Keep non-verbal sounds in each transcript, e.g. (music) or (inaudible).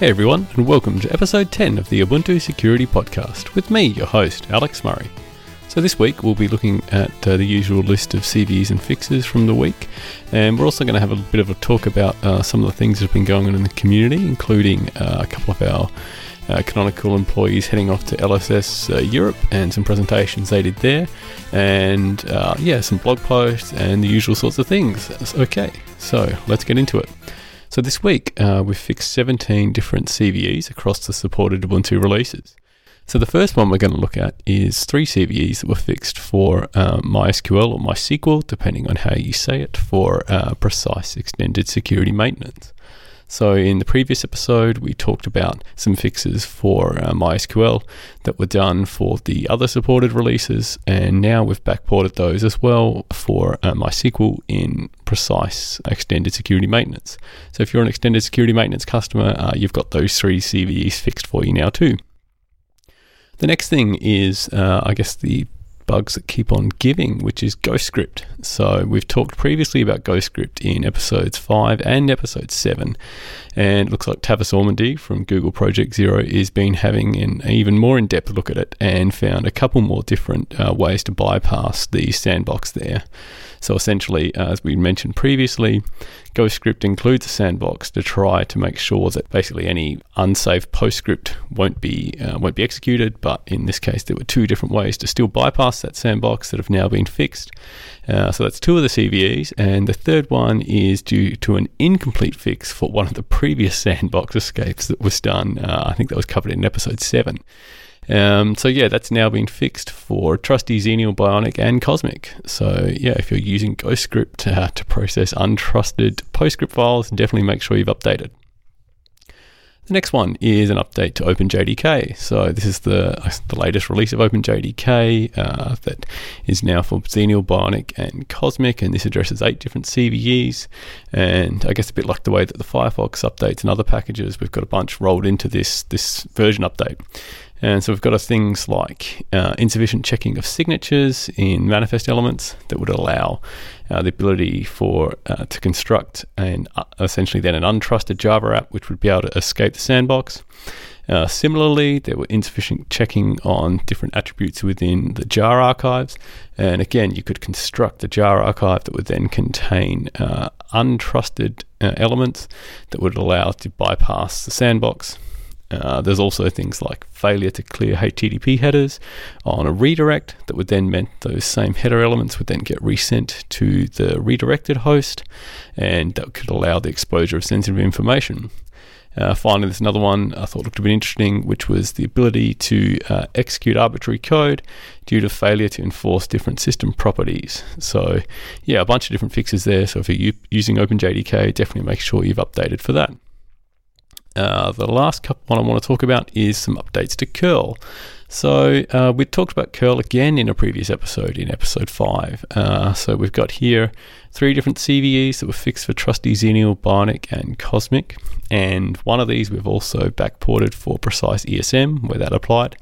Hey everyone, and welcome to episode 10 of the Ubuntu Security Podcast with me, your host, Alex Murray. So, this week we'll be looking at uh, the usual list of CVEs and fixes from the week, and we're also going to have a bit of a talk about uh, some of the things that have been going on in the community, including uh, a couple of our uh, Canonical employees heading off to LSS uh, Europe and some presentations they did there, and uh, yeah, some blog posts and the usual sorts of things. Okay, so let's get into it. So this week uh, we've fixed 17 different CVEs across the supported Ubuntu releases. So the first one we're going to look at is three CVEs that were fixed for uh, MySQL or MySQL, depending on how you say it, for uh, precise extended security maintenance. So, in the previous episode, we talked about some fixes for uh, MySQL that were done for the other supported releases, and now we've backported those as well for uh, MySQL in precise extended security maintenance. So, if you're an extended security maintenance customer, uh, you've got those three CVEs fixed for you now too. The next thing is, uh, I guess, the bugs that keep on giving, which is Ghostscript. So we've talked previously about Ghostscript in episodes 5 and episode 7. And it looks like Tavis Ormandy from Google Project Zero is been having an even more in-depth look at it and found a couple more different uh, ways to bypass the sandbox there. So essentially, uh, as we mentioned previously, Ghostscript includes a sandbox to try to make sure that basically any unsafe PostScript won't be uh, won't be executed. But in this case, there were two different ways to still bypass that sandbox that have now been fixed. Uh, so that's two of the CVEs, and the third one is due to an incomplete fix for one of the previous (laughs) sandbox escapes that was done. Uh, I think that was covered in episode seven. Um, so yeah, that's now been fixed for Trusty, Xenial, Bionic, and Cosmic. So yeah, if you're using Ghostscript uh, to process untrusted PostScript files, definitely make sure you've updated. The next one is an update to OpenJDK. So this is the the latest release of OpenJDK uh, that is now for Xenial, Bionic, and Cosmic, and this addresses eight different CVEs. And I guess a bit like the way that the Firefox updates and other packages, we've got a bunch rolled into this this version update. And so we've got things like uh, insufficient checking of signatures in manifest elements that would allow uh, the ability for uh, to construct an uh, essentially then an untrusted Java app which would be able to escape the sandbox. Uh, similarly, there were insufficient checking on different attributes within the jar archives, and again, you could construct a jar archive that would then contain uh, untrusted elements that would allow to bypass the sandbox. Uh, there's also things like failure to clear HTTP headers on a redirect that would then mean those same header elements would then get resent to the redirected host, and that could allow the exposure of sensitive information. Uh, finally, there's another one I thought looked a bit interesting, which was the ability to uh, execute arbitrary code due to failure to enforce different system properties. So, yeah, a bunch of different fixes there. So, if you're using OpenJDK, definitely make sure you've updated for that. Uh, the last one I want to talk about is some updates to curl. So uh, we talked about curl again in a previous episode, in episode five. Uh, so we've got here three different CVEs that were fixed for Trusty, Xenial, Bionic, and Cosmic, and one of these we've also backported for Precise ESM where that applied.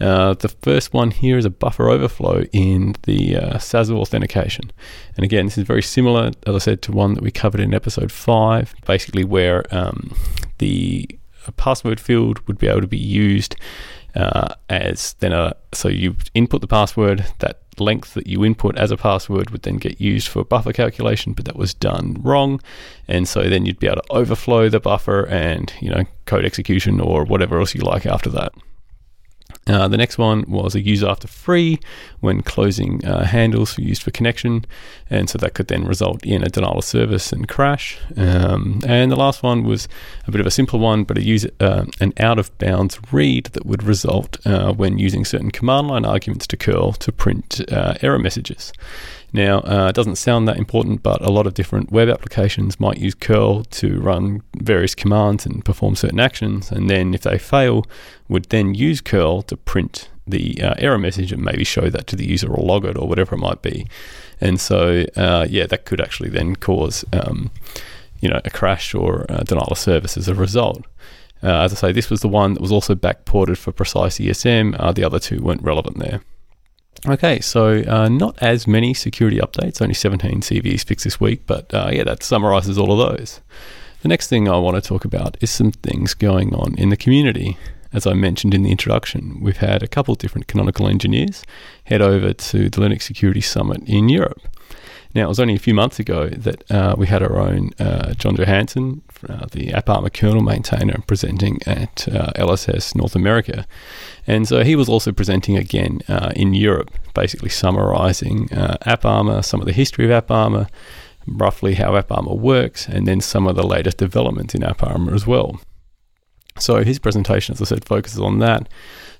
Uh, the first one here is a buffer overflow in the uh, SASL authentication. And again, this is very similar, as I said, to one that we covered in episode 5, basically where um, the password field would be able to be used uh, as then a so you input the password that length that you input as a password would then get used for a buffer calculation but that was done wrong and so then you'd be able to overflow the buffer and you know code execution or whatever else you like after that uh, the next one was a use after free when closing uh, handles used for connection, and so that could then result in a denial of service and crash. Um, and the last one was a bit of a simpler one, but a user uh, an out of bounds read that would result uh, when using certain command line arguments to curl to print uh, error messages. Now, uh, it doesn't sound that important, but a lot of different web applications might use curl to run various commands and perform certain actions, and then if they fail, would then use curl to print the uh, error message and maybe show that to the user or log it or whatever it might be. And so, uh, yeah, that could actually then cause, um, you know, a crash or a denial of service as a result. Uh, as I say, this was the one that was also backported for Precise ESM. Uh, the other two weren't relevant there. Okay, so uh, not as many security updates, only 17 CVEs fixed this week, but uh, yeah, that summarizes all of those. The next thing I want to talk about is some things going on in the community. As I mentioned in the introduction, we've had a couple different canonical engineers head over to the Linux Security Summit in Europe. Now, it was only a few months ago that uh, we had our own uh, John Johansen, uh, the AppArmor kernel maintainer, presenting at uh, LSS North America. And so he was also presenting again uh, in Europe, basically summarizing uh, AppArmor, some of the history of AppArmor, roughly how AppArmor works, and then some of the latest developments in AppArmor as well. So his presentation, as I said, focuses on that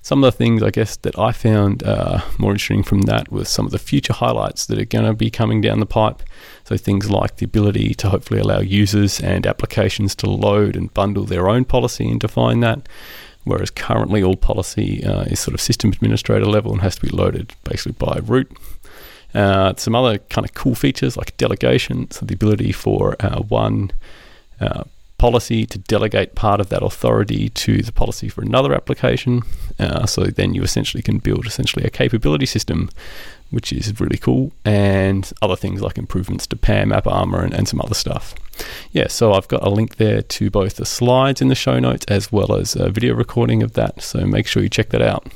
some of the things I guess that I found uh, more interesting from that was some of the future highlights that are going to be coming down the pipe. So things like the ability to hopefully allow users and applications to load and bundle their own policy and define that. Whereas currently all policy uh, is sort of system administrator level and has to be loaded basically by root. Uh, some other kind of cool features like delegation, so the ability for uh, one uh, policy to delegate part of that authority to the policy for another application. Uh, so then you essentially can build essentially a capability system, which is really cool, and other things like improvements to PAM, AppArmor, and, and some other stuff. Yeah, so I've got a link there to both the slides in the show notes as well as a video recording of that. So make sure you check that out.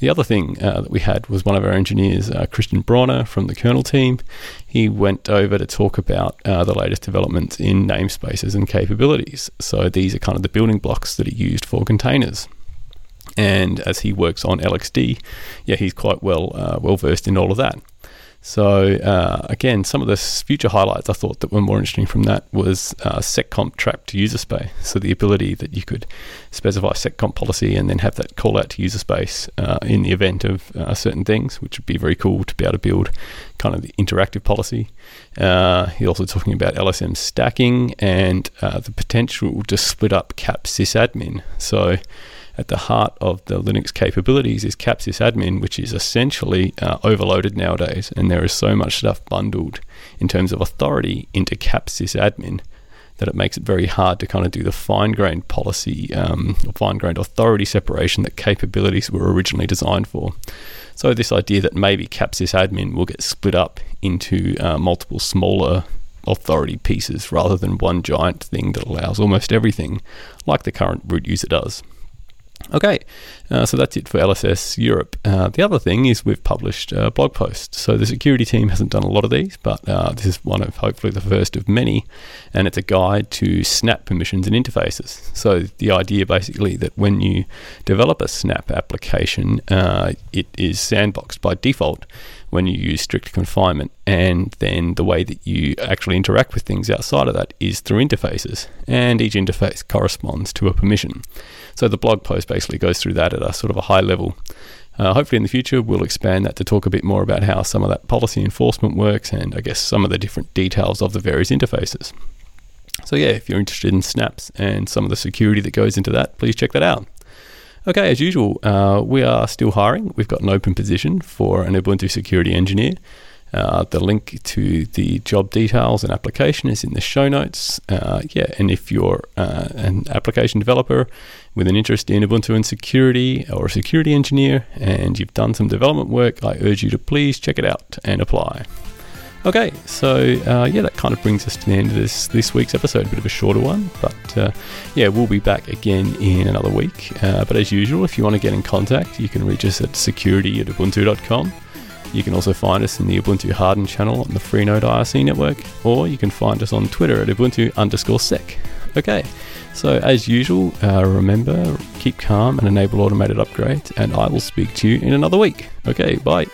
The other thing uh, that we had was one of our engineers, uh, Christian Brauner from the kernel team. He went over to talk about uh, the latest developments in namespaces and capabilities. So these are kind of the building blocks that are used for containers. And as he works on LXD, yeah, he's quite well uh, well versed in all of that. So uh, again, some of the future highlights I thought that were more interesting from that was uh, seccomp trap to user space. So the ability that you could specify seccomp policy and then have that call out to user space uh, in the event of uh, certain things, which would be very cool to be able to build kind of the interactive policy. Uh, he's also talking about LSM stacking and uh, the potential to split up cap sysadmin. So at the heart of the Linux capabilities is Capsys Admin, which is essentially uh, overloaded nowadays, and there is so much stuff bundled in terms of authority into Capsys Admin that it makes it very hard to kind of do the fine-grained policy um, or fine-grained authority separation that capabilities were originally designed for. So this idea that maybe Capsys admin will get split up into uh, multiple smaller authority pieces rather than one giant thing that allows almost everything, like the current root user does. Okay, uh, so that's it for LSS Europe. Uh, the other thing is we've published a blog post. So the security team hasn't done a lot of these, but uh, this is one of hopefully the first of many, and it's a guide to Snap permissions and interfaces. So the idea basically that when you develop a Snap application, uh, it is sandboxed by default when you use strict confinement, and then the way that you actually interact with things outside of that is through interfaces, and each interface corresponds to a permission. So the blog post basically goes through that at a sort of a high level. Uh, hopefully, in the future, we'll expand that to talk a bit more about how some of that policy enforcement works and I guess some of the different details of the various interfaces. So, yeah, if you're interested in snaps and some of the security that goes into that, please check that out. Okay, as usual, uh, we are still hiring. We've got an open position for an Ubuntu security engineer. Uh, the link to the job details and application is in the show notes. Uh, yeah, and if you're uh, an application developer with an interest in Ubuntu and security or a security engineer and you've done some development work, I urge you to please check it out and apply. Okay, so uh, yeah, that kind of brings us to the end of this this week's episode. A bit of a shorter one, but uh, yeah, we'll be back again in another week. But as usual, if you want to get in contact, you can reach us at security at ubuntu.com. You can also find us in the Ubuntu Hardened channel on the Freenode IRC network, or you can find us on Twitter at Ubuntu underscore sec. Okay, so as usual, uh, remember, keep calm and enable automated upgrades, and I will speak to you in another week. Okay, bye.